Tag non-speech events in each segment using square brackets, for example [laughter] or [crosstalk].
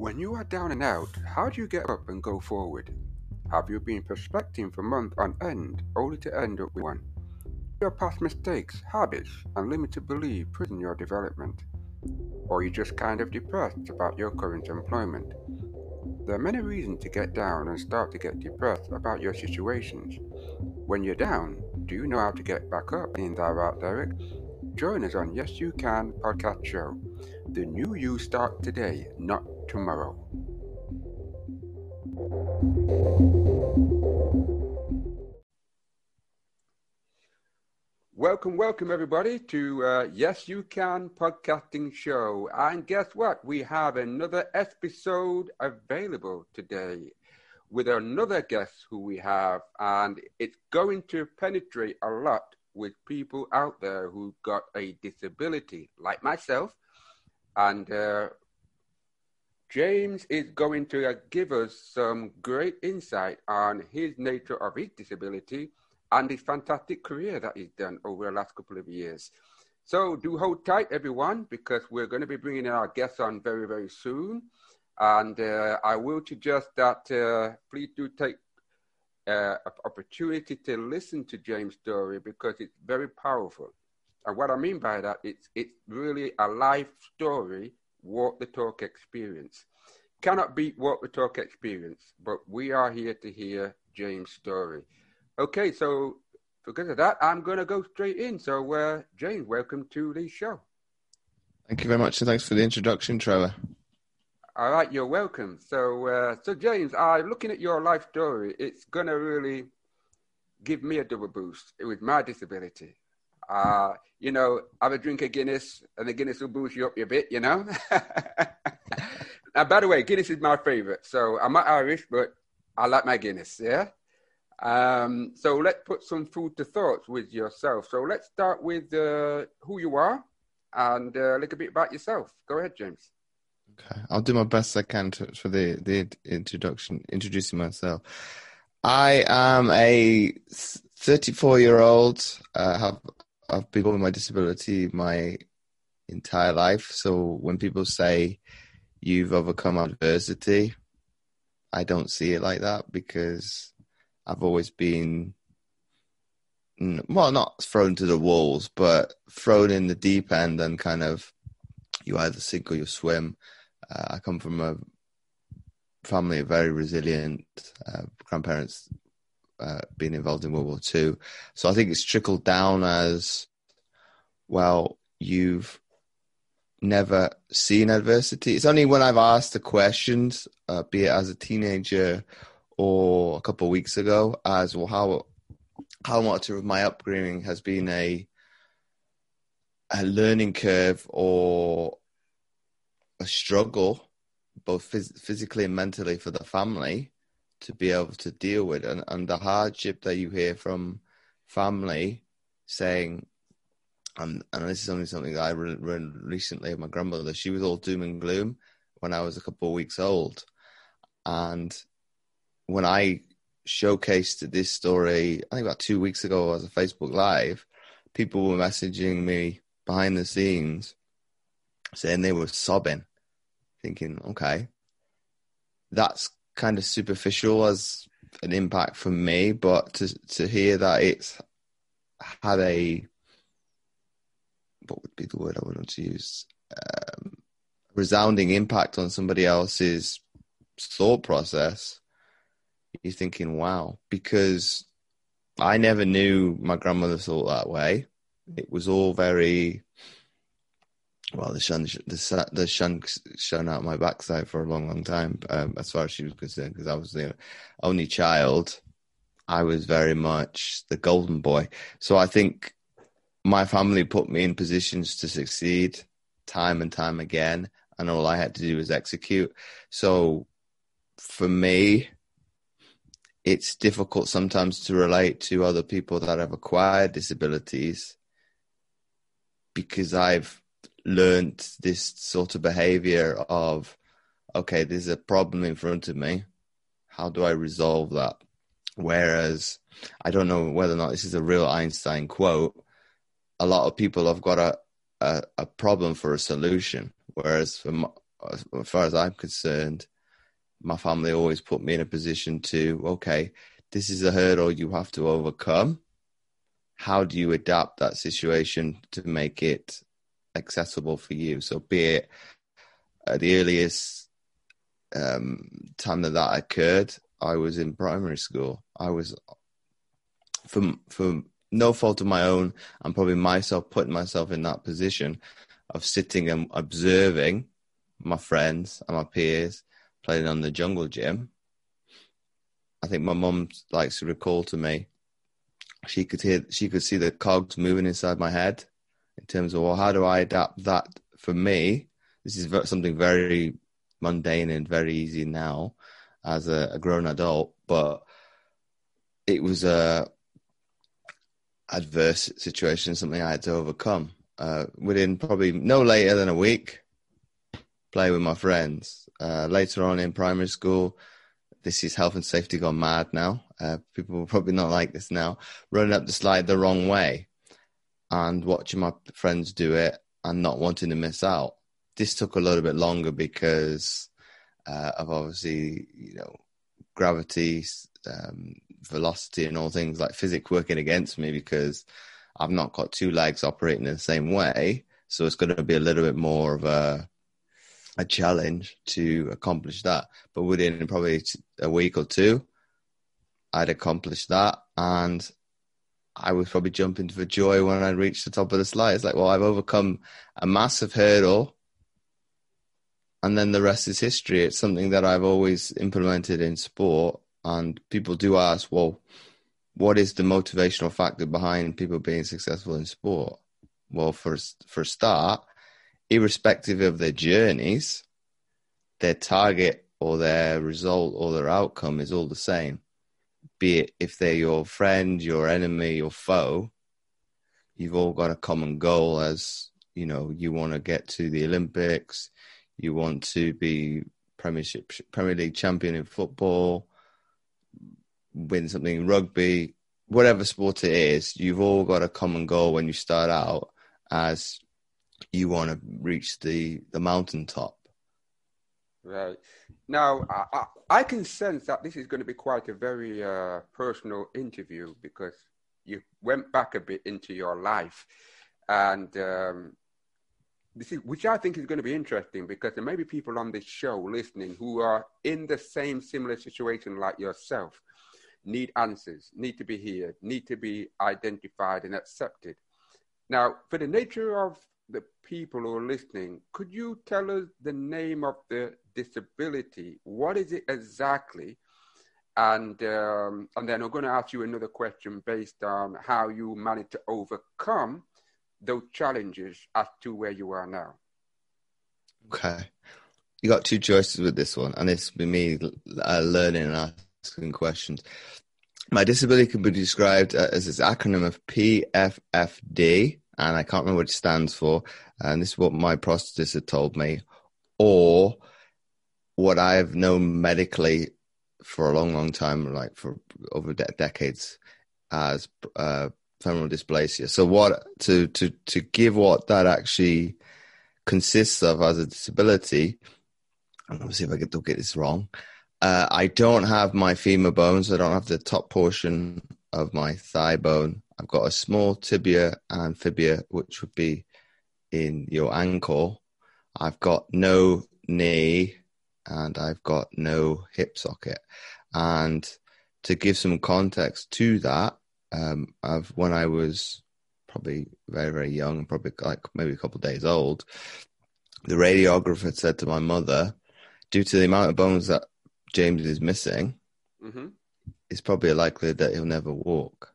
When you are down and out, how do you get up and go forward? Have you been prospecting for months on end, only to end up with one? Your past mistakes, habits, and limited belief prison your development? Or are you just kind of depressed about your current employment? There are many reasons to get down and start to get depressed about your situations. When you're down, do you know how to get back up in that route, Derek? Join us on Yes You Can podcast show. The new you start today, not tomorrow. Welcome, welcome everybody to uh, Yes You Can podcasting show. And guess what? We have another episode available today with another guest who we have, and it's going to penetrate a lot with people out there who got a disability, like myself. And uh, James is going to uh, give us some great insight on his nature of his disability and his fantastic career that he's done over the last couple of years. So do hold tight, everyone, because we're going to be bringing our guests on very, very soon. And uh, I will suggest that uh, please do take uh, opportunity to listen to James' story because it's very powerful. And what I mean by that, it's it's really a life story walk the talk experience. Cannot beat walk the talk experience, but we are here to hear James' story. Okay, so because of that, I'm going to go straight in. So, uh, James, welcome to the show. Thank you very much, and thanks for the introduction, Trevor. All right, you're welcome. So, uh, so James, I'm looking at your life story. It's going to really give me a double boost with my disability. Uh, you know, have a drink of Guinness, and the Guinness will boost you up a bit, you know. [laughs] now, by the way, Guinness is my favorite. So I'm not Irish, but I like my Guinness. Yeah. Um, so let's put some food to thoughts with yourself. So let's start with uh, who you are and uh, a little bit about yourself. Go ahead, James. Okay, I'll do my best I can to, for the the introduction, introducing myself. I am a 34 year old. Uh, have I've been with my disability my entire life. So when people say you've overcome adversity, I don't see it like that because I've always been, well, not thrown to the wolves, but thrown in the deep end and kind of you either sink or you swim. Uh, I come from a family of very resilient. Uh, grandparents uh, being involved in World War II. So I think it's trickled down as well. You've never seen adversity. It's only when I've asked the questions, uh, be it as a teenager or a couple of weeks ago, as well how how much of my upbringing has been a a learning curve or a struggle, both phys- physically and mentally, for the family to be able to deal with. And, and the hardship that you hear from family saying and, and this is only something that I read recently of my grandmother she was all doom and gloom when I was a couple of weeks old. And when I showcased this story I think about two weeks ago as a Facebook live people were messaging me behind the scenes saying they were sobbing thinking okay that's kind of superficial as an impact for me, but to to hear that it's had a what would be the word I would want to use um, resounding impact on somebody else's thought process, you're thinking, wow, because I never knew my grandmother thought that way. It was all very well, the sun, the, the sun shone out my backside for a long, long time, um, as far as she was concerned, because I was the only child. I was very much the golden boy. So I think my family put me in positions to succeed time and time again, and all I had to do was execute. So for me, it's difficult sometimes to relate to other people that have acquired disabilities because I've learned this sort of behavior of, okay, there's a problem in front of me. How do I resolve that? Whereas I don't know whether or not this is a real Einstein quote. A lot of people have got a, a, a problem for a solution. Whereas as far as I'm concerned, my family always put me in a position to, okay, this is a hurdle you have to overcome. How do you adapt that situation to make it accessible for you? So, be it at the earliest um, time that that occurred, I was in primary school. I was, from from no fault of my own, and probably myself putting myself in that position of sitting and observing my friends and my peers playing on the jungle gym. I think my mum likes to recall to me. She could hear, she could see the cogs moving inside my head, terms of well, how do I adapt that for me? This is something very mundane and very easy now as a, a grown adult, but it was a adverse situation, something I had to overcome. Uh, within probably no later than a week, play with my friends. Uh, later on in primary school, this is health and safety gone mad now. Uh, people will probably not like this now. Running up the slide the wrong way and watching my friends do it and not wanting to miss out. This took a little bit longer because uh, of obviously, you know, gravity, um, velocity, and all things like physics working against me because I've not got two legs operating in the same way. So it's going to be a little bit more of a a challenge to accomplish that. But within probably a week or two, I'd accomplished that, and I was probably jumping for joy when I reached the top of the slide. It's like, well, I've overcome a massive hurdle, and then the rest is history. It's something that I've always implemented in sport, and people do ask, well, what is the motivational factor behind people being successful in sport? Well, for for a start, irrespective of their journeys, their target or their result or their outcome is all the same. Be it if they're your friend, your enemy, your foe, you've all got a common goal as you know you want to get to the Olympics, you want to be Premiership Premier League champion in football, win something in rugby, whatever sport it is, you've all got a common goal when you start out as you want to reach the the mountaintop. Right now, I, I, can sense that this is going to be quite a very uh, personal interview because you went back a bit into your life, and um, this is which I think is going to be interesting because there may be people on this show listening who are in the same similar situation like yourself, need answers, need to be heard, need to be identified and accepted. Now, for the nature of the people who are listening, could you tell us the name of the disability? What is it exactly? And um, and then I'm going to ask you another question based on how you managed to overcome those challenges as to where you are now. Okay, you got two choices with this one, and it's me uh, learning and asking questions. My disability can be described uh, as this acronym of PFFD, and I can't remember what it stands for. And this is what my prosthetist had told me, or what I've known medically for a long, long time, like for over de- decades, as uh, femoral dysplasia. So, what to to to give what that actually consists of as a disability? I'm gonna see if I can get this wrong. Uh, I don't have my femur bones. I don't have the top portion of my thigh bone I've got a small tibia and fibia, which would be in your ankle. I've got no knee and I've got no hip socket. And to give some context to that, um, of when I was probably very, very young, probably like maybe a couple of days old, the radiographer said to my mother, due to the amount of bones that James is missing, mm-hmm. it's probably likely that he'll never walk.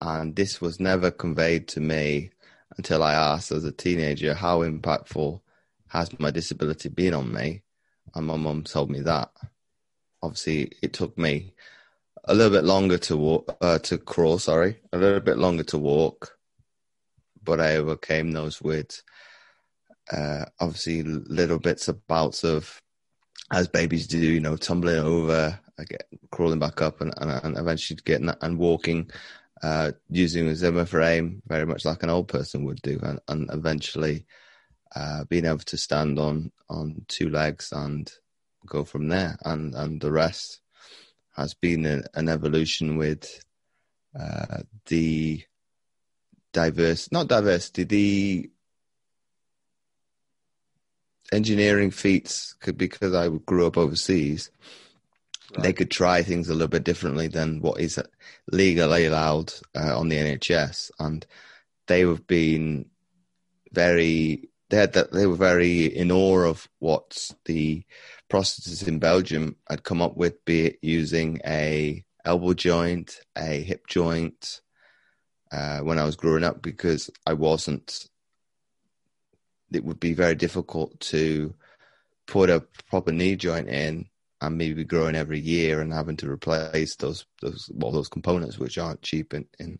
And this was never conveyed to me until I asked as a teenager, how impactful has my disability been on me? And my mum told me that. Obviously, it took me a little bit longer to walk, uh, to crawl, sorry, a little bit longer to walk, but I overcame those with uh, obviously little bits of bouts of, as babies do, you know, tumbling over, get crawling back up, and, and, and eventually getting and walking uh, using a Zimmer frame very much like an old person would do, and, and eventually uh, being able to stand on on two legs and go from there, and and the rest has been a, an evolution with uh, the diverse, not diversity, the engineering feats could because I grew up overseas. Right. They could try things a little bit differently than what is legally allowed uh, on the NHS, and they have been very they had that they were very in awe of what the prosthetists in Belgium had come up with, be it using a elbow joint, a hip joint, uh, when I was growing up, because I wasn't. It would be very difficult to put a proper knee joint in and maybe growing every year and having to replace those those well those components which aren't cheap in in,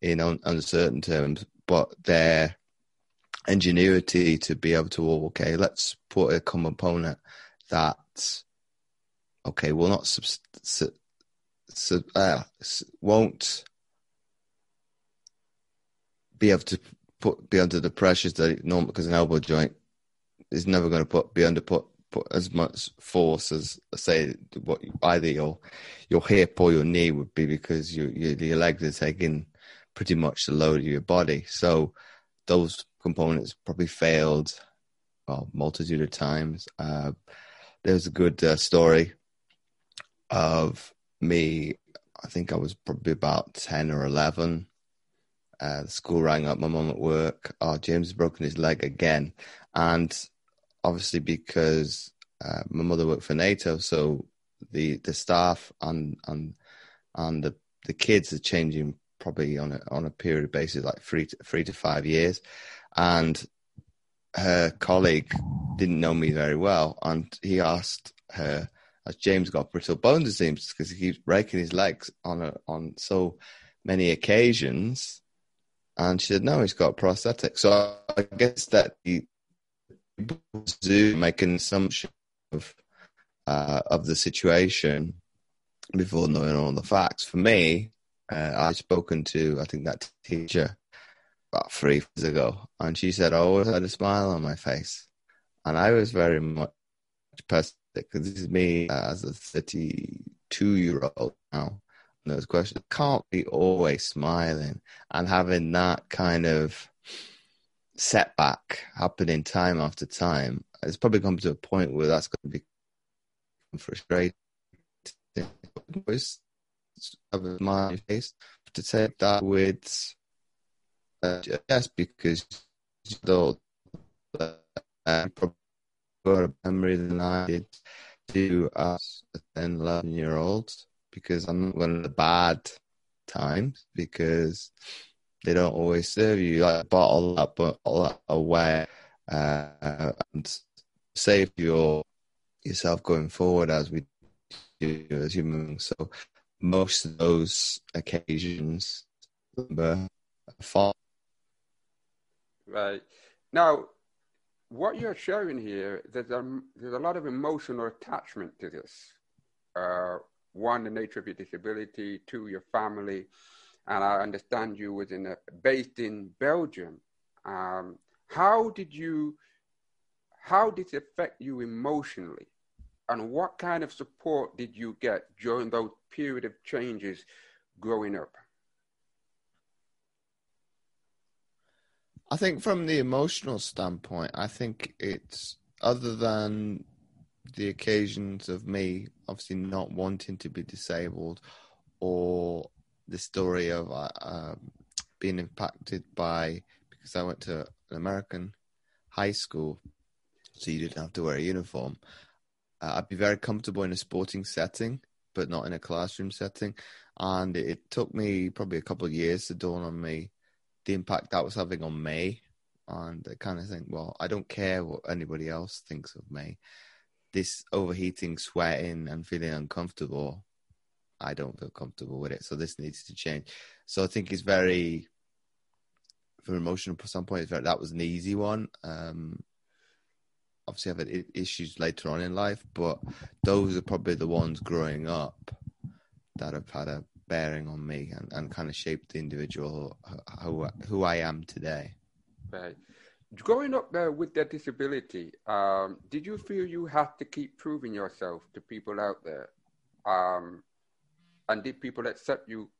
in uncertain terms, but they're ingenuity to be able to, okay, let's put a component that, okay, will not sub, sub, uh, won't be able to put be under the pressures that normal because an elbow joint is never going to put be under put put as much force as say what either your your hip or your knee would be because your your, your legs are taking pretty much the load of your body. So those components probably failed well multitude of times. Uh, there's a good uh, story of me. I think I was probably about ten or eleven. Uh, the school rang up my mum at work. Oh, James has broken his leg again, and obviously because uh, my mother worked for NATO, so the the staff and and and the the kids are changing probably on a on a period basis, like three to, three to five years and her colleague didn't know me very well, and he asked her, "Has James got brittle bone disease?" Because he keeps breaking his legs on a, on so many occasions, and she said, "No, he's got prosthetic." So I guess that he do make an assumption of uh, of the situation before knowing all the facts. For me, uh, I've spoken to I think that teacher about three years ago, and she said I always had a smile on my face, and I was very much pessimistic because this is me as a 32 year old now. And those questions can't be always smiling and having that kind of setback happening time after time. It's probably come to a point where that's going to be frustrating. Have a smile face to take that with just because though than I did to us a 10, 11 year olds because I'm not one of the bad times because they don't always serve you. Like bottle up, bottle away, uh, and save your yourself going forward as we do as humans. So most of those occasions, remember, fall Right. Now, what you're showing here, there's a, there's a lot of emotional attachment to this. Uh, one, the nature of your disability. Two, your family. And I understand you was in a, based in Belgium. Um, how did you, how did it affect you emotionally? And what kind of support did you get during those period of changes growing up? I think from the emotional standpoint, I think it's other than the occasions of me obviously not wanting to be disabled or the story of uh, um, being impacted by because I went to an American high school, so you didn't have to wear a uniform. Uh, I'd be very comfortable in a sporting setting, but not in a classroom setting. And it, it took me probably a couple of years to dawn on me the impact that was having on me. And I kind of think, well, I don't care what anybody else thinks of me. This overheating, sweating, and feeling uncomfortable, I don't feel comfortable with it. So this needs to change. So I think it's very, from an emotional standpoint, very, that was an easy one. Um, obviously, I've had issues later on in life, but those are probably the ones growing up that have had a bearing on me and, and kind of shaped the individual who, who I am today. Right. growing up there with that disability, um, did you feel you had to keep proving yourself to people out there? Um, and did people accept you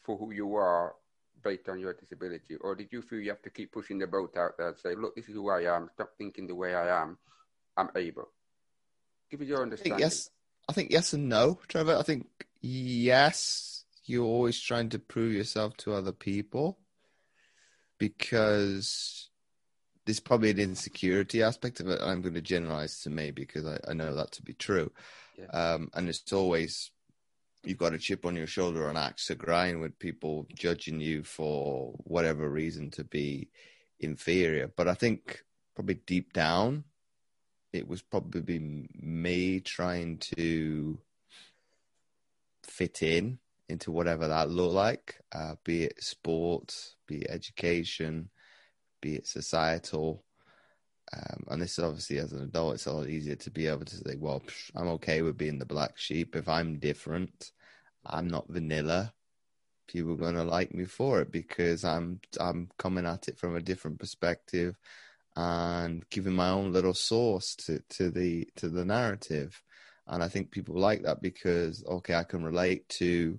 for who you are based on your disability? Or did you feel you have to keep pushing the boat out there and say, look, this is who I am, stop thinking the way I am, I'm able? Give us your understanding. I yes, I think yes and no, Trevor. I think yes, you're always trying to prove yourself to other people because there's probably an insecurity aspect of it. I'm going to generalize to me because I, I know that to be true. Yeah. Um, and it's always you've got a chip on your shoulder, an axe to grind with people judging you for whatever reason to be inferior. But I think probably deep down, it was probably me trying to fit in into whatever that looked like, uh, be it sports, be it education, be it societal. Um, and this is obviously as an adult, it's a lot easier to be able to say, well, psh, I'm okay with being the black sheep. If I'm different, I'm not vanilla. People are going to like me for it because I'm I'm coming at it from a different perspective and giving my own little source to, to the to the narrative. And I think people like that because okay, I can relate to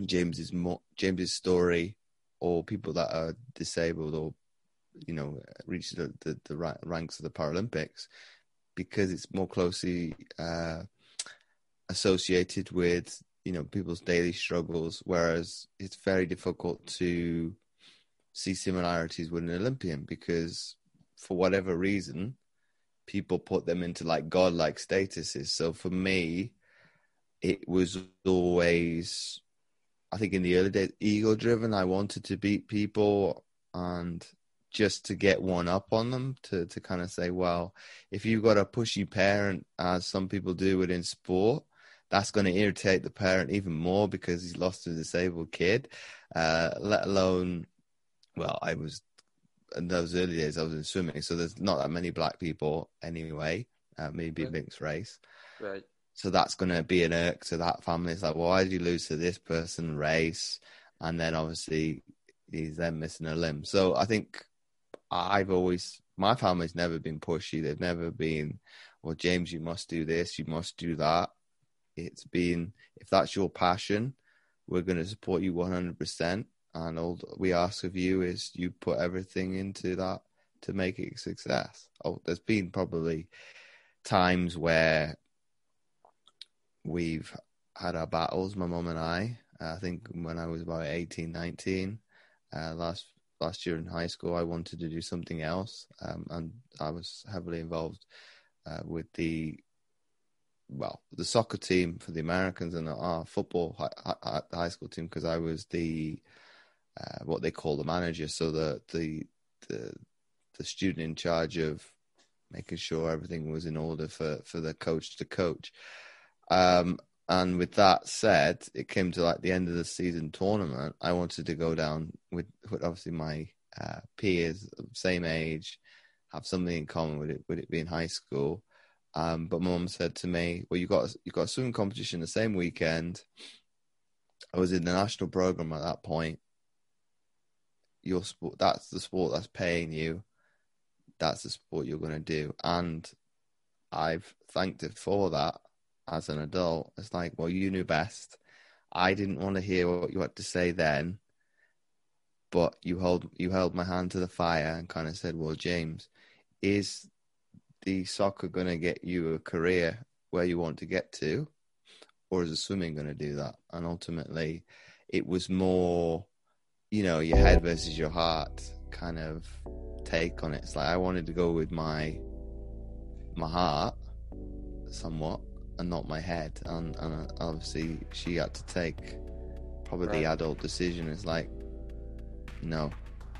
James's James's story or people that are disabled or you know reach the, the, the ranks of the Paralympics because it's more closely uh, associated with you know people's daily struggles, whereas it's very difficult to see similarities with an Olympian because for whatever reason people put them into like godlike statuses. So for me, it was always I think in the early days ego driven. I wanted to beat people and just to get one up on them to, to kind of say, well, if you've got a pushy parent, as some people do within sport, that's going to irritate the parent even more because he's lost a disabled kid. Uh, let alone, well, I was in those early days, I was in swimming, so there's not that many black people anyway, uh, maybe right. mixed race. Right. So that's going to be an irk to that family. It's like, well, why did you lose to this person race? And then obviously he's then missing a limb. So I think I've always my family's never been pushy. They've never been, well, James, you must do this, you must do that. It's been if that's your passion, we're going to support you one hundred percent. And all we ask of you is you put everything into that to make it a success. Oh, there's been probably times where we've had our battles, my mum and I. I think when I was about 18, 19, uh, last last year in high school, I wanted to do something else, um, and I was heavily involved uh, with the well, the soccer team for the Americans and our football high, high school team because I was the uh, what they call the manager, so the the the the student in charge of making sure everything was in order for for the coach to coach. Um, and with that said, it came to like the end of the season tournament. I wanted to go down with, with obviously my uh, peers, same age, have something in common with it, with it being high school. Um, but mum said to me, "Well, you got you got a swimming competition the same weekend." I was in the national program at that point. Your sport, that's the sport that's paying you. That's the sport you're going to do, and I've thanked it for that as an adult. It's like, well, you knew best. I didn't want to hear what you had to say then, but you hold you held my hand to the fire and kind of said, "Well, James, is the soccer going to get you a career where you want to get to, or is the swimming going to do that?" And ultimately, it was more, you know, your head versus your heart kind of take on it. It's like I wanted to go with my my heart somewhat and not my head. And, and uh, obviously, she had to take probably right. the adult decision. It's like, no,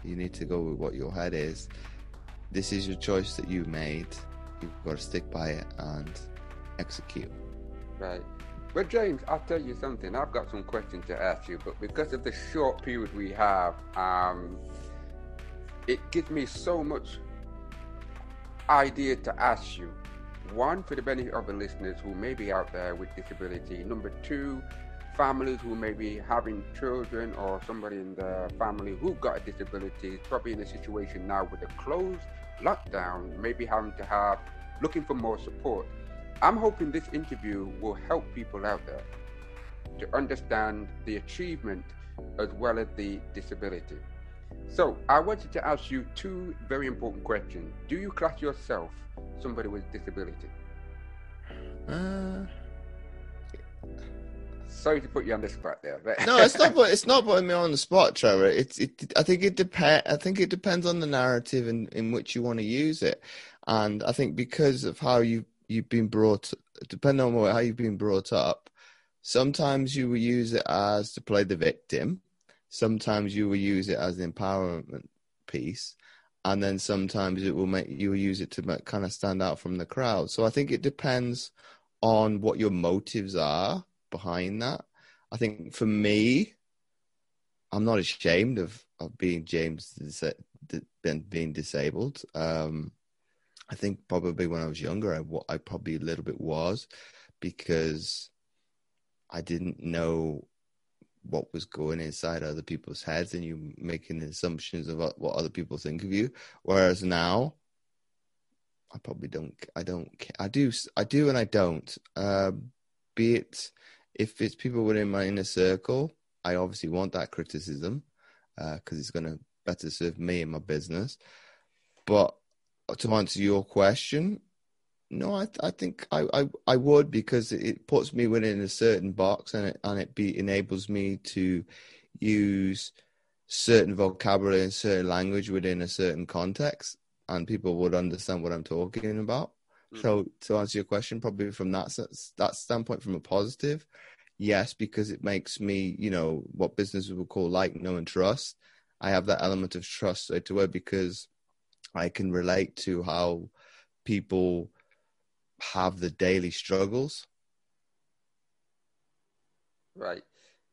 you need to go with what your head is. This is your choice that you made. You've got to stick by it and execute. Right. Well, James, I'll tell you something. I've got some questions to ask you, but because of the short period we have, um, it gives me so much idea to ask you one, for the benefit of the listeners who may be out there with disability. Number two, families who may be having children or somebody in the family who got a disability, is probably in a situation now with a closed lockdown, maybe having to have, looking for more support. I'm hoping this interview will help people out there to understand the achievement as well as the disability. So, I wanted to ask you two very important questions. Do you class yourself somebody with disability? Uh, Sorry to put you on the spot there. But no, it's not. [laughs] Put, it's not putting me on the spot, Trevor. It's. It. I think it depend. I think it depends on the narrative in, in which you want to use it, and I think because of how you you've been brought, depending on how you've been brought up, sometimes you will use it as to play the victim, sometimes you will use it as an empowerment piece, and then sometimes it will make you will use it to make, kind of stand out from the crowd. So I think it depends on what your motives are behind that. I think for me, I'm not ashamed of, of being James being disabled. Um, I think probably when I was younger, I, I probably a little bit was because I didn't know what was going inside other people's heads and you making assumptions of what, other people think of you. Whereas now, I probably don't. I don't. I do. I do, and I don't. Uh, be it if it's people within my inner circle, I obviously want that criticism because uh, it's going to better serve me and my business. But to answer your question, no, I I think I, I, I would because it puts me within a certain box and it and it be enables me to use certain vocabulary and certain language within a certain context, and people would understand what I'm talking about. Mm. So to answer your question, probably from that that standpoint, from a positive, yes, because it makes me, you know, what business would call like, know, and trust. I have that element of trust to away because I can relate to how people have the daily struggles. Right.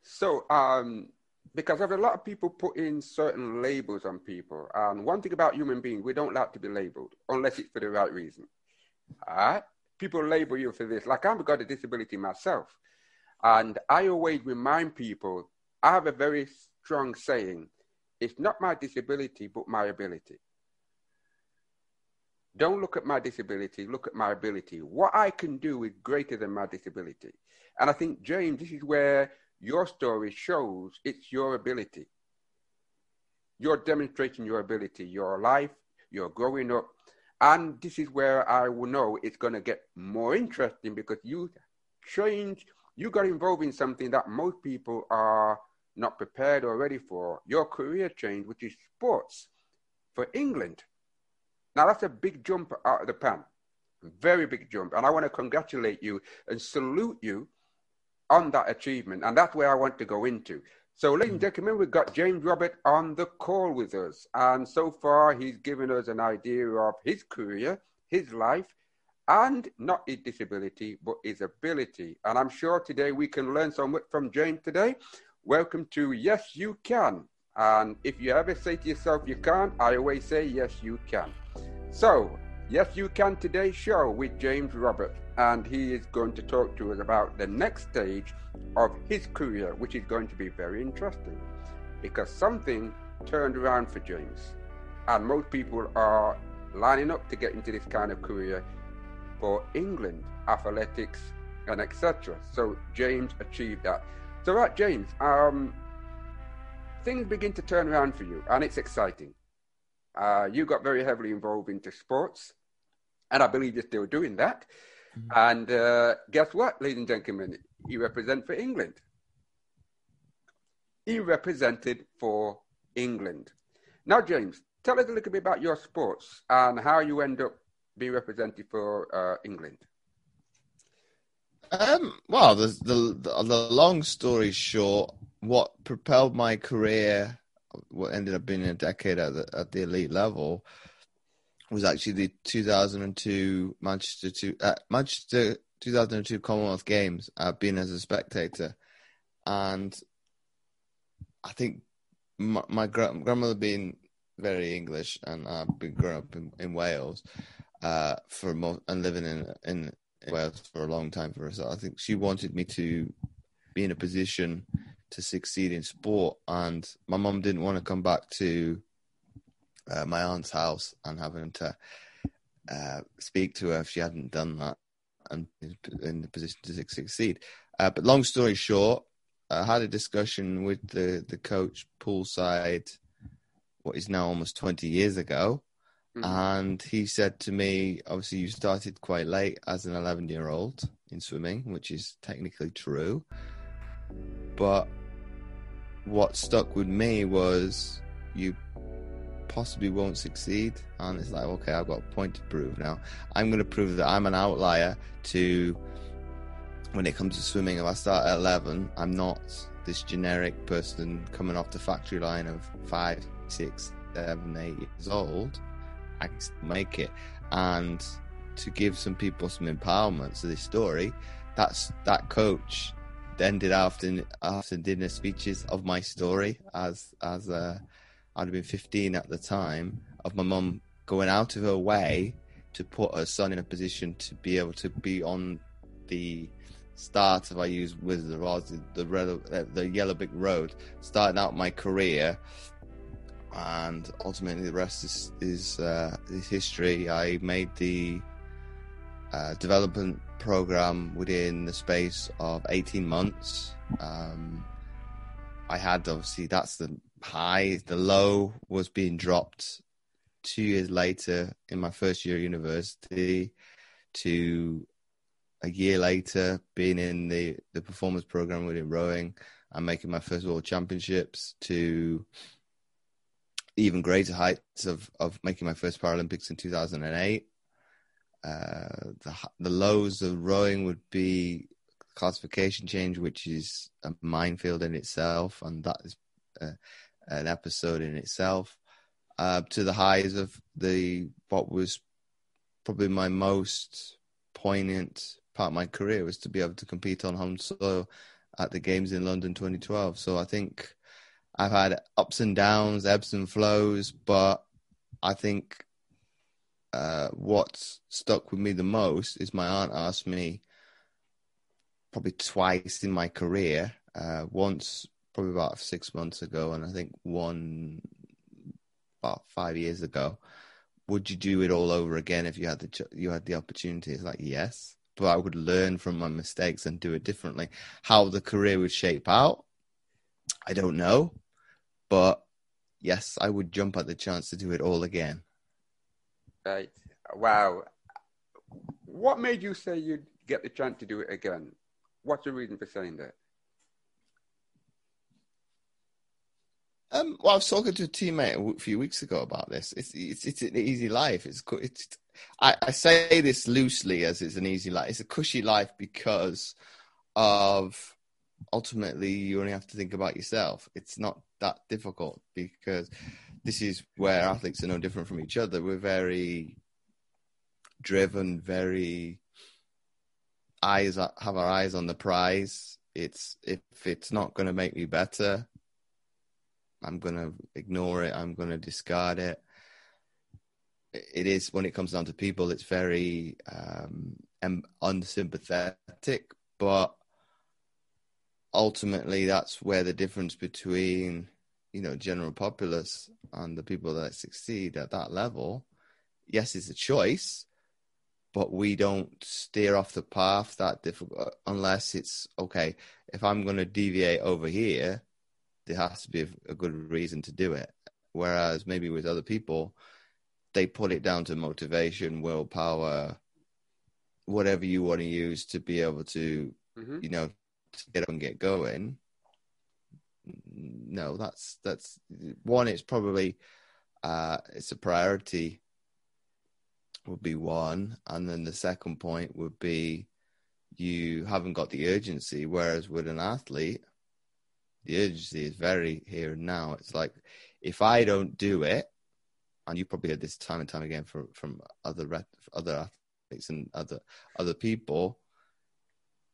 So, um, because of a lot of people putting certain labels on people, and one thing about human beings, we don't like to be labeled unless it's for the right reason. All right? People label you for this. Like I've got a disability myself, and I always remind people. I have a very strong saying: "It's not my disability, but my ability." Don't look at my disability, look at my ability. What I can do is greater than my disability. And I think, James, this is where your story shows it's your ability. You're demonstrating your ability, your life, you're growing up. And this is where I will know it's going to get more interesting because you change, you got involved in something that most people are not prepared or ready for. Your career change, which is sports for England. Now that's a big jump out of the pan, very big jump. And I want to congratulate you and salute you on that achievement. And that's where I want to go into. So, ladies and mm. gentlemen, we've got James Robert on the call with us. And so far, he's given us an idea of his career, his life, and not his disability, but his ability. And I'm sure today we can learn so much from James today. Welcome to Yes, You Can. And if you ever say to yourself, you can't, I always say, yes, you can. So, Yes You Can Today's show with James Roberts, and he is going to talk to us about the next stage of his career, which is going to be very interesting because something turned around for James, and most people are lining up to get into this kind of career for England, athletics, and etc. So James achieved that. So, right, James, um, things begin to turn around for you, and it's exciting. Uh, you got very heavily involved into sports, and I believe you're still doing that. Mm-hmm. And uh, guess what, ladies and gentlemen? You represent for England. He represented for England. Now, James, tell us a little bit about your sports and how you end up being represented for uh, England. Um, well, the, the the long story short, what propelled my career what ended up being a decade at the at the elite level was actually the 2002 Manchester two, uh, Manchester 2002 Commonwealth Games. I've been as a spectator, and I think my, my grandmother being very English, and I've been growing up in, in Wales uh, for and living in in Wales for a long time for herself. I think she wanted me to be in a position to succeed in sport. And my mum didn't want to come back to uh, my aunt's house and having to uh, speak to her if she hadn't done that and in the position to succeed. Uh, but long story short, I had a discussion with the, the coach poolside, what is now almost 20 years ago. Mm-hmm. And he said to me, obviously, you started quite late as an 11 year old in swimming, which is technically true. But what stuck with me was you possibly won't succeed. And it's like, okay, I've got a point to prove now. I'm going to prove that I'm an outlier to when it comes to swimming. If I start at 11, I'm not this generic person coming off the factory line of five, six, seven, eight years old. I can make it. And to give some people some empowerment to this story, that's that coach then did after after dinner speeches of my story as as a I'd been 15 at the time, of my mum going out of her way to put her son in a position to be able to be on the start, if I use Wizard of Oz, the, the, the Yellow Brick Road, starting out my career. And ultimately, the rest is is, uh, is history. I made the uh, development program within the space of 18 months. Um, I had obviously that's the high. The low was being dropped two years later in my first year of university to a year later being in the, the performance program within rowing and making my first world championships to even greater heights of, of making my first Paralympics in 2008. Uh, the, the lows of rowing would be classification change, which is a minefield in itself, and that is uh, an episode in itself, uh, to the highs of the what was probably my most poignant part of my career was to be able to compete on home soil at the games in London 2012. So I think I've had ups and downs, ebbs and flows, but I think uh, what's stuck with me the most is my aunt asked me probably twice in my career. Uh, once probably about six months ago, and I think one about five years ago. Would you do it all over again if you had the you had the opportunity? It's like yes, but I would learn from my mistakes and do it differently. How the career would shape out, I don't know, but yes, I would jump at the chance to do it all again. Right. Wow. What made you say you'd get the chance to do it again? What's the reason for saying that? Um, well, I was talking to a teammate a few weeks ago about this. It's it's it's an easy life. It's it's. I, I say this loosely as it's an easy life. It's a cushy life because of ultimately you only have to think about yourself. It's not that difficult because this is where athletes are no different from each other. We're very driven, very eyes have our eyes on the prize. It's if it's not going to make me better, I'm going to ignore it. I'm going to discard it. It is when it comes down to people, it's very um, unsympathetic, but ultimately, that's where the difference between you know general populace and the people that succeed at that level. Yes, it's a choice, but we don't steer off the path that difficult unless it's okay. If I'm going to deviate over here, there has to be a, good reason to do it. Whereas maybe with other people, they put it down to motivation, willpower, whatever you want to use to be able to, mm-hmm. you know, to get up and get going. No, that's that's one. It's probably uh, it's a priority. Would be one, and then the second point would be you haven't got the urgency. Whereas with an athlete, the urgency is very here and now. It's like if I don't do it, and you probably heard this time and time again from from other other athletes and other other people.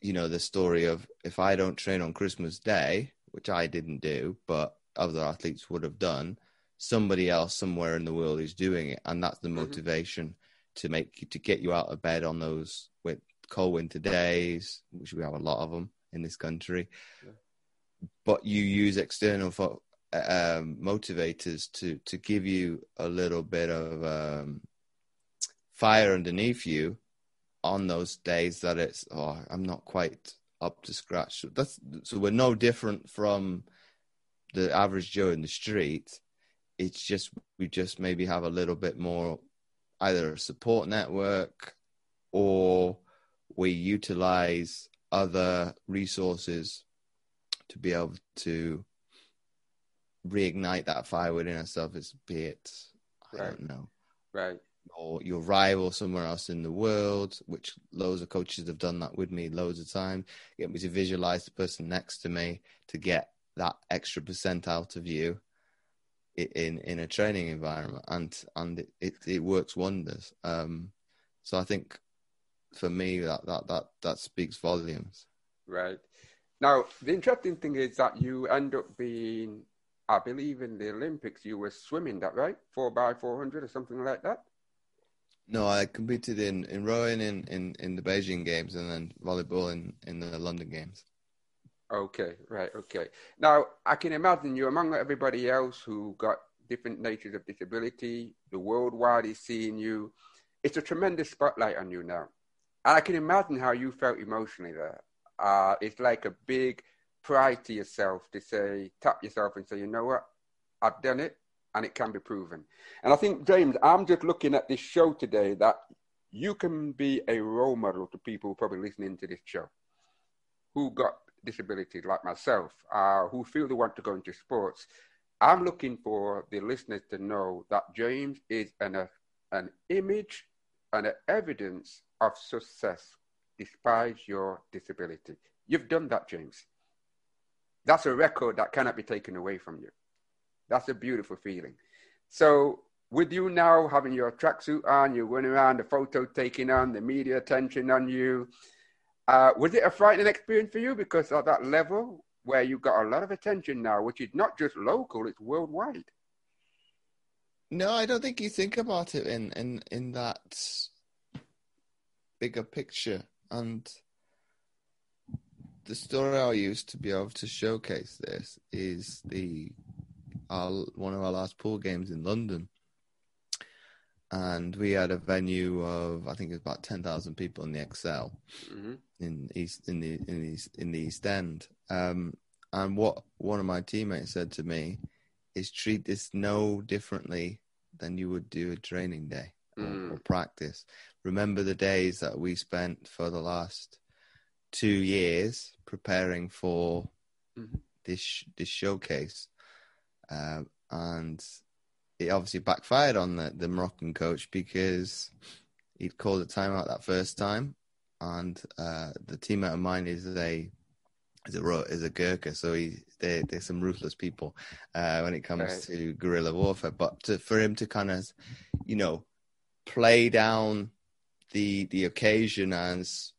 You know the story of if I don't train on Christmas Day, which I didn't do, but other athletes would have done. Somebody else somewhere in the world is doing it, and that's the mm-hmm. motivation to make you to get you out of bed on those with cold winter days, which we have a lot of them in this country. Yeah. But you use external fo- um, motivators to to give you a little bit of um, fire underneath you on those days that it's oh I'm not quite up to scratch. So That's so we're no different from the average Joe in the street. It's just we just maybe have a little bit more either a support network or we utilize other resources to be able to reignite that fire within ourselves, be it, I right. don't know. Right. Or your rival somewhere else in the world, which loads of coaches have done that with me loads of time. Get me to visualize the person next to me to get that extra percent out of you in in a training environment, and and it it, works wonders. Um, so I think for me that that that that speaks volumes. Right. Now the interesting thing is that you end up being, I believe, in the Olympics. You were swimming, that right? Four by four hundred or something like that. No, I competed in, in rowing in, in, in the Beijing Games and then volleyball in, in the London Games. Okay, right, okay. Now, I can imagine you among everybody else who got different natures of disability, the worldwide is seeing you. It's a tremendous spotlight on you now. And I can imagine how you felt emotionally there. Uh, it's like a big pride to yourself to say, tap yourself and say, you know what, I've done it and it can be proven. And I think, James, I'm just looking at this show today that you can be a role model to people probably listening to this show who got disabilities like myself, uh, who feel they want to go into sports. I'm looking for the listeners to know that James is an, uh, an image and an evidence of success despite your disability. You've done that, James. That's a record that cannot be taken away from you. That's a beautiful feeling. So, with you now having your tracksuit on, you're running around, the photo taking on, the media attention on you, uh, was it a frightening experience for you because at that level where you got a lot of attention now, which is not just local, it's worldwide? No, I don't think you think about it in in in that bigger picture. And the story I used to be able to showcase this is the our, one of our last pool games in London and we had a venue of I think it was about ten thousand people in the ExCeL mm-hmm. in East in the in the East, in the East End. Um, and what one of my teammates said to me is treat this no differently than you would do a training day mm. or, or, practice. Remember the days that we spent for the last two years preparing for mm-hmm. this this showcase, uh, and it obviously backfired on the, the Moroccan coach because he'd called a timeout that first time, and uh, the teammate of mine is a is a is a Gurkha, so he they they're some ruthless people uh, when it comes right. to guerrilla warfare. But to, for him to kind of, you know, play down the the occasion as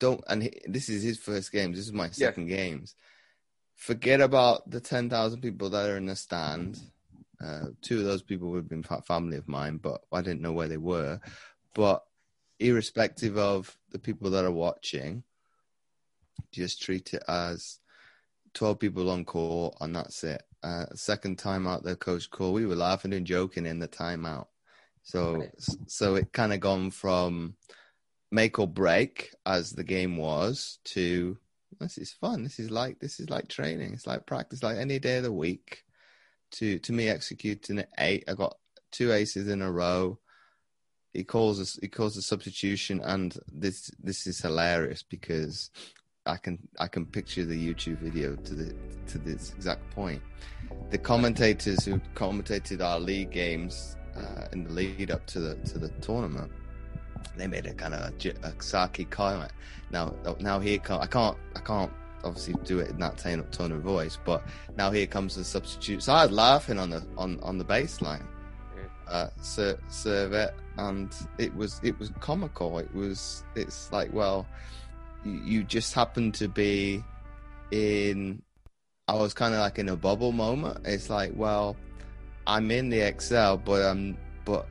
don't and he, this is his first games. This is my second yeah. games. Forget about the ten thousand people that are in the stand uh, two of those people would have been family of mine, but I didn't know where they were. But irrespective of the people that are watching, just treat it as 12 people on call and that's it. Uh, second time out, the coach call, we were laughing and joking in the timeout. So, so it kind of gone from make or break as the game was to this is fun. This is like this is like training. It's like practice, like any day of the week to to me executing it eight. I got two aces in a row. He calls us. He calls a substitution, and this this is hilarious because I can I can picture the YouTube video to the to this exact point. The commentators who commentated our league games uh, in the lead up to the to the tournament, they made a kind of a, a Saki comment. Now now here I can't I can't obviously do it in that tone, tone of voice. But now here comes the substitute. So I was laughing on the on on the baseline, uh, serve, serve it, and it was it was comical. It was it's like well, you, you just happened to be in. I was kind of like in a bubble moment. It's like well, I'm in the ExCeL, but I'm but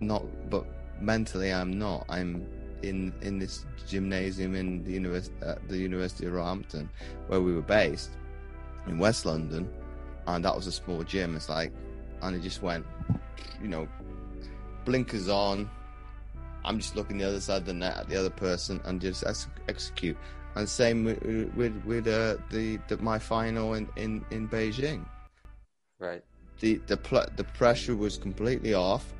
not but mentally I'm not. I'm in in this gymnasium in the university at the University of Roehampton, where we were based in West London, and that was a small gym. It's like, and it just went, you know, blinkers on. I'm just looking the other side of the net at the other person and just ex- execute. And same with with, with uh, the, the my final in, in, in Beijing. Right. The the pl- the pressure was completely off.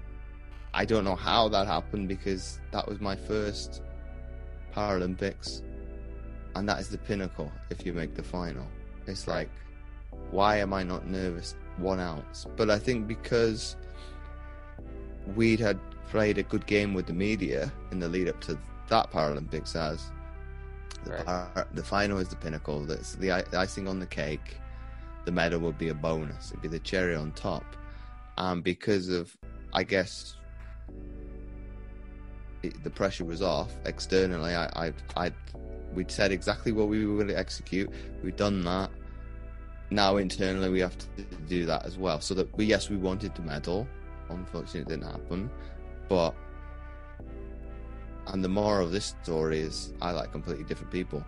I don't know how that happened because that was my first Paralympics, and that is the pinnacle. If you make the final, it's like, why am I not nervous one ounce? But I think because we'd had played a good game with the media in the lead up to that Paralympics as the, Right. par- the final is the pinnacle. That's the i- icing on the cake. The medal would be a bonus. It'd be the cherry on top. And because of, I guess, it, the pressure was off externally. I, I, I, we'd said exactly what we were going to execute. We've done that. Now internally, we have to do that as well. So that we, yes, we wanted the medal. Unfortunately, it didn't happen. But and the moral of this story is I like completely different people.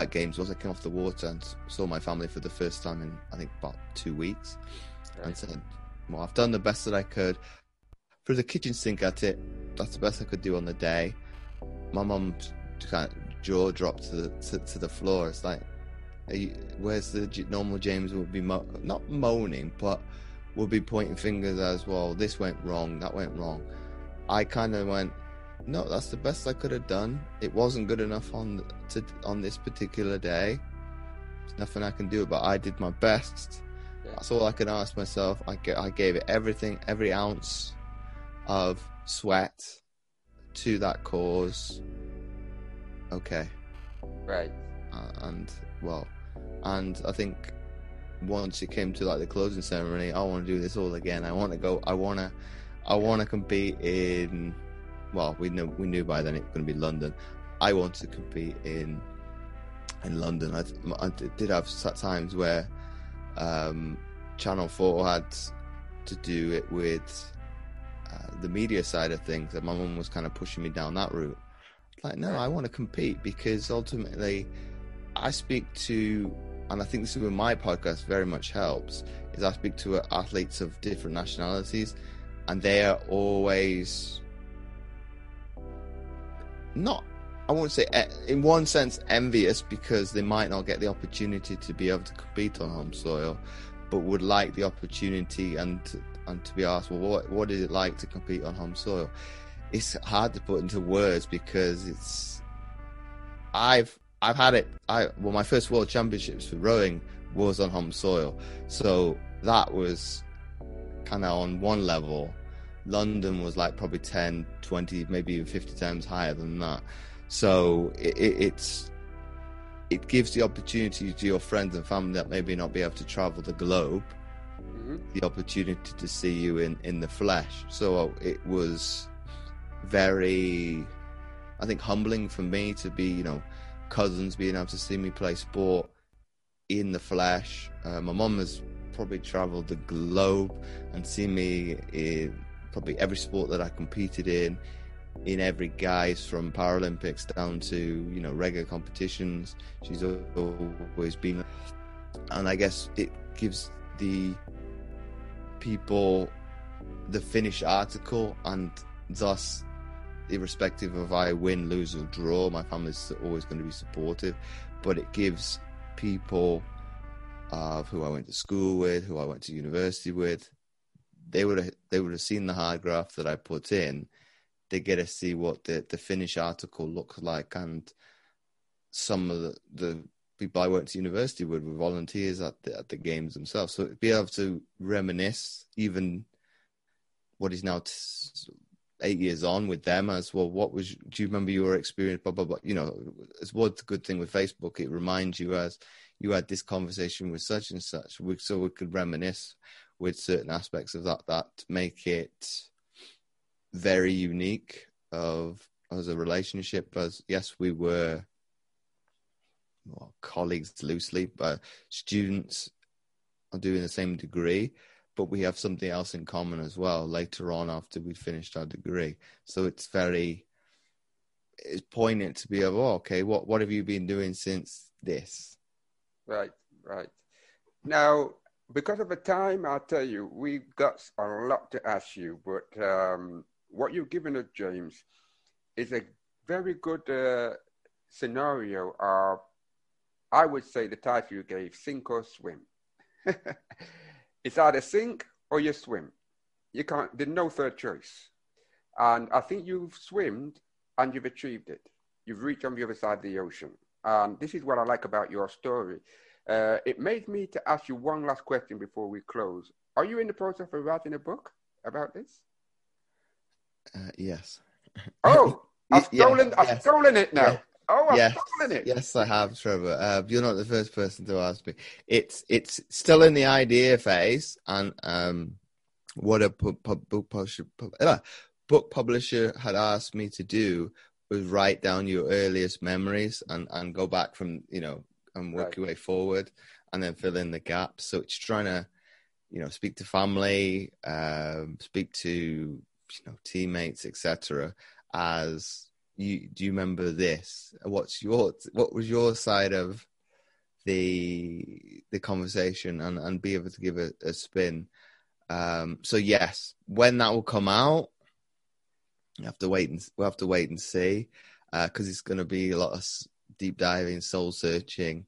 At games, once I came off the water and saw my family for the first time in I think about two weeks, and said, "Well, I've done the best that I could." Threw the kitchen sink at it. That's the best I could do on the day. My mum kind of jaw dropped to the to, to the floor. It's like, you, where's the normal James would be mo- not moaning, but would be pointing fingers as well. This went wrong. That went wrong. I kind of went, no, that's the best I could have done. It wasn't good enough on to on this particular day. There's nothing I can do, but I did my best. That's all I can ask myself. I I gave it everything, every ounce of sweat to that cause. Okay, Right. uh, and well, and I think once it came to like the closing ceremony, I want to do this all again. I want to go. I want to. I want to compete in. Well, we knew we knew by then it was going to be London. I want to compete in in London. I, I did have times where um, Channel Four had to do it with uh, the media side of things, that my mum was kind of pushing me down that route. Like, no, I want to compete because ultimately, I speak to, and I think this is where my podcast very much helps. Is I speak to athletes of different nationalities, and they are always not. I won't say, eh, in one sense, envious because they might not get the opportunity to be able to compete on home soil, but would like the opportunity and and to be asked, well, what what is it like to compete on home soil? It's hard to put into words because it's. I've I've had it. I well, my first world championships for rowing was on home soil, so that was kind of on one level. London was like probably 10, 20, maybe even 50 times higher than that. So it, it, it's it gives the opportunity to your friends and family that maybe not be able to travel the globe the opportunity to see you in in the flesh. So it was very, I think, humbling for me to be, you know, cousins being able to see me play sport in the flesh. Uh, my mum has probably travelled the globe and seen me in probably every sport that I competed in, in every guise from Paralympics down to you know regular competitions. She's always been, and I guess it gives the people the finished article and thus irrespective of I win, lose or draw, my family's always going to be supportive. But it gives people uh, who I went to school with, who I went to university with, they would have they would have seen the hard graph that I put in. They get to see what the the finished article looks like, and some of the, the people I went to university with were volunteers at the at the games themselves. So be able to reminisce, even what is now t- eight years on with them as well. What was do you remember your experience? Blah blah blah. You know, it's what's the good thing with Facebook. It reminds you as you had this conversation with such and such, we, so we could reminisce with certain aspects of that that make it very unique of as a relationship. As yes, we were well, colleagues loosely, but students are doing the same degree. but we have something else in common as well later on after we finished our degree. So it's very it's poignant to be of oh, okay, what what have you been doing since this? Right, right. Now, because of the time, I'll tell you, we've got a lot to ask you, but um, what you've given us, James, is a very good uh, scenario of, I would say, the title you gave, sink or swim. [laughs] it's either sink or you swim. You can't, there's no third choice. And I think you've swimmed and you've achieved it. You've reached on the other side of the ocean. And this is what I like about your story. Uh, it made me to ask you one last question before we close. Are you in the process of writing a book about this? Uh, yes. Oh, [laughs] I've stolen, yeah, I've yes. stolen it now. Oh, I've yes, stolen it. yes, I have, Trevor. Uh, you're not the first person to ask me. It's it's still in the idea phase, and um, what a pu- pu- book publisher pu- uh, book publisher had asked me to do was write down your earliest memories and and go back from you know and work Right. your way forward, and then fill in the gaps. So it's trying to, you know, speak to family, um, speak to you know teammates, etc. As you do you remember this? What's your what was your side of the the conversation and and be able to give a, a spin? Um, so yes, when that will come out, you have to wait and we'll have to wait and see because it's going to be a lot of deep diving, soul searching,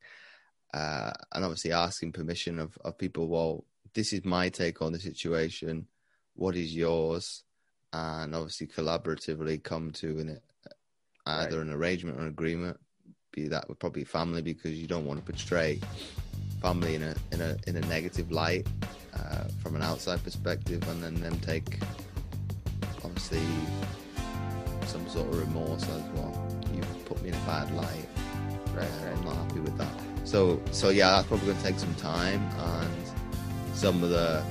uh, and obviously asking permission of of people. Well, this is my take on the situation. What is yours? And obviously collaboratively come to an either Right. an arrangement or an agreement. Be that with probably family because you don't want to portray family in a in a in a negative light uh, from an outside perspective, and then them take obviously some sort of remorse as well. You put me in a bad light. Right, Uh, right. I'm not happy with that. So so yeah, that's probably going to take some time, and some of the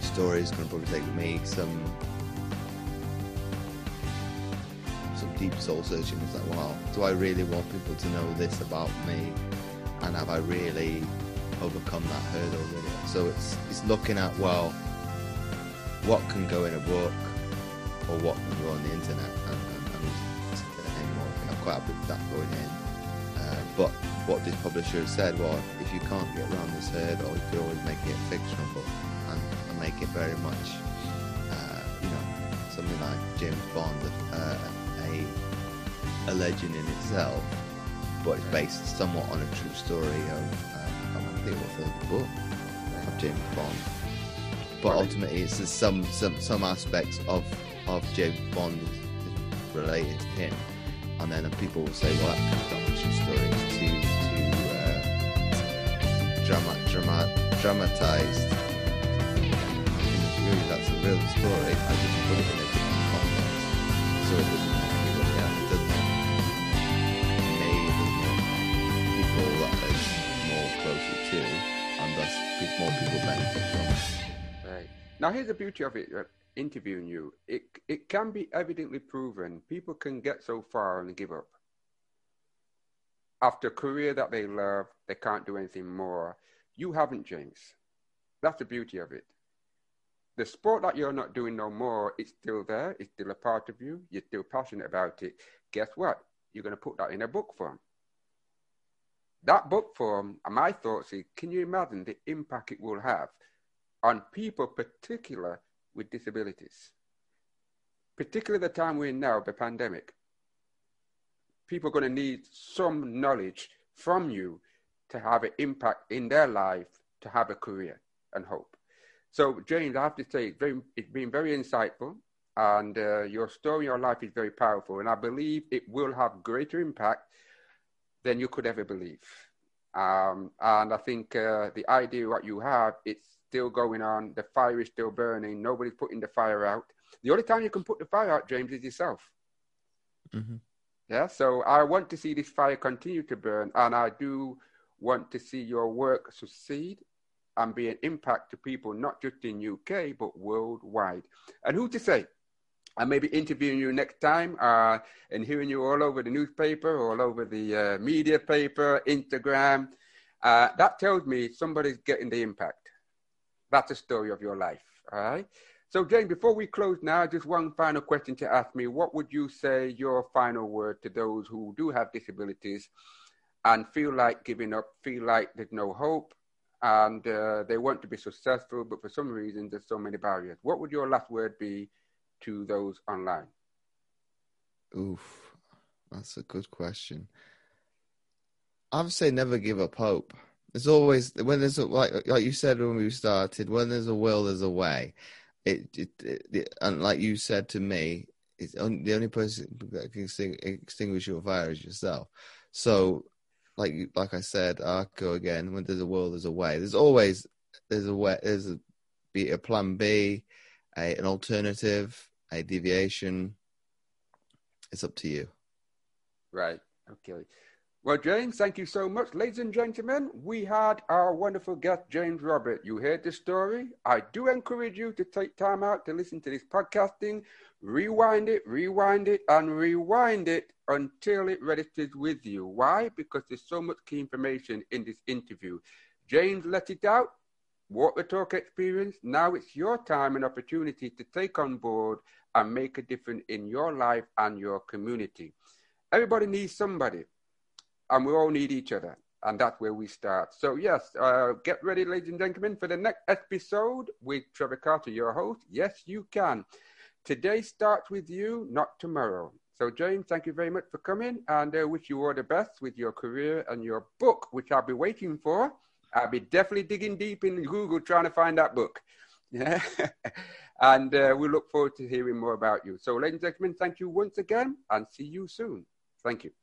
stories going to probably take me some deep soul searching. It's like, wow, do I really want people to know this about me? And have I really overcome that hurdle it? So it's it's looking at well, what can go in a book, or what can go on the internet, and, and, and. I'm quite happy with that going in. Uh, but what this publisher said, well, if you can't get around this hurdle, you could always make it a fictional book and, and make it very much, uh, you know, something like James Bond, uh, a a legend in itself, but it's based somewhat on a true story of, um, I can't think what the book of James Bond. But Right. ultimately, it's just some some some aspects of of James Bond is, related to him, and then people will say, "Well, that's not a true story. It's too too uh, drama drama dramatized." Really, that's a real story. I just put it in a more people benefit from it. Right. Now, here's the beauty of it. uh, Interviewing you, it it can be evidently proven people can get so far and give up. After a career that they love, they can't do anything more. You haven't, James. That's the beauty of it. The sport that you're not doing no more, it's still there. It's still a part of you. You're still passionate about it. Guess what? You're going to put that in a book form. That book form, my thoughts is, can you imagine the impact it will have on people, particular with disabilities, particularly the time we're in now, the pandemic. People are going to need some knowledge from you to have an impact in their life, to have a career and hope. So, James, I have to say, it's, very, it's been very insightful, and uh, your story, your life is very powerful, and I believe it will have greater impact than you could ever believe. Um, and I think uh, the idea what you have, it's still going on. The fire is still burning. Nobody's putting the fire out. The only time you can put the fire out, James, is yourself. Mm-hmm. Yeah. So I want to see this fire continue to burn, and I do want to see your work succeed and be an impact to people, not just in UK but worldwide. And who to say? I may be interviewing you next time uh, and hearing you all over the newspaper, all over the uh, media paper, Instagram. Uh, that tells me somebody's getting the impact. That's the story of your life. All right. So, Jane, before we close now, just one final question to ask me. What would you say your final word to those who do have disabilities and feel like giving up, feel like there's no hope, and uh, they want to be successful, but for some reason there's so many barriers? What would your last word be to those online? Oof, that's a good question. I would say never give up hope. There's always when there's a, like like you said when we started, when there's a will, there's a way it, it, it, and like you said to me, it's on, the only person that can extinguish your fire is yourself. So, like like I said, Arco again. When there's a will, there's a way. There's always there's a way. There's a be a plan B, a, an alternative, a deviation. It's up to you. Right. Okay. Well, James, thank you so much. Ladies and gentlemen, we had our wonderful guest, James Robert. You heard the story. I do encourage you to take time out to listen to this podcasting, rewind it, rewind it, and rewind it until it registers with you. Why? Because there's so much key information in this interview. James let it out, walk the talk experience. Now it's your time and opportunity to take on board and make a difference in your life and your community. Everybody needs somebody and we all need each other. And that's where we start. So, yes, uh, get ready, ladies and gentlemen, for the next episode with Trevor Carter, your host. Yes, you can. Today starts with you, not tomorrow. So, James, thank you very much for coming, and I uh, wish you all the best with your career and your book, which I'll be waiting for. I'll be definitely digging deep in Google trying to find that book. Yeah. [laughs] and uh, we look forward to hearing more about you. So, ladies and gentlemen, thank you once again, and see you soon. Thank you.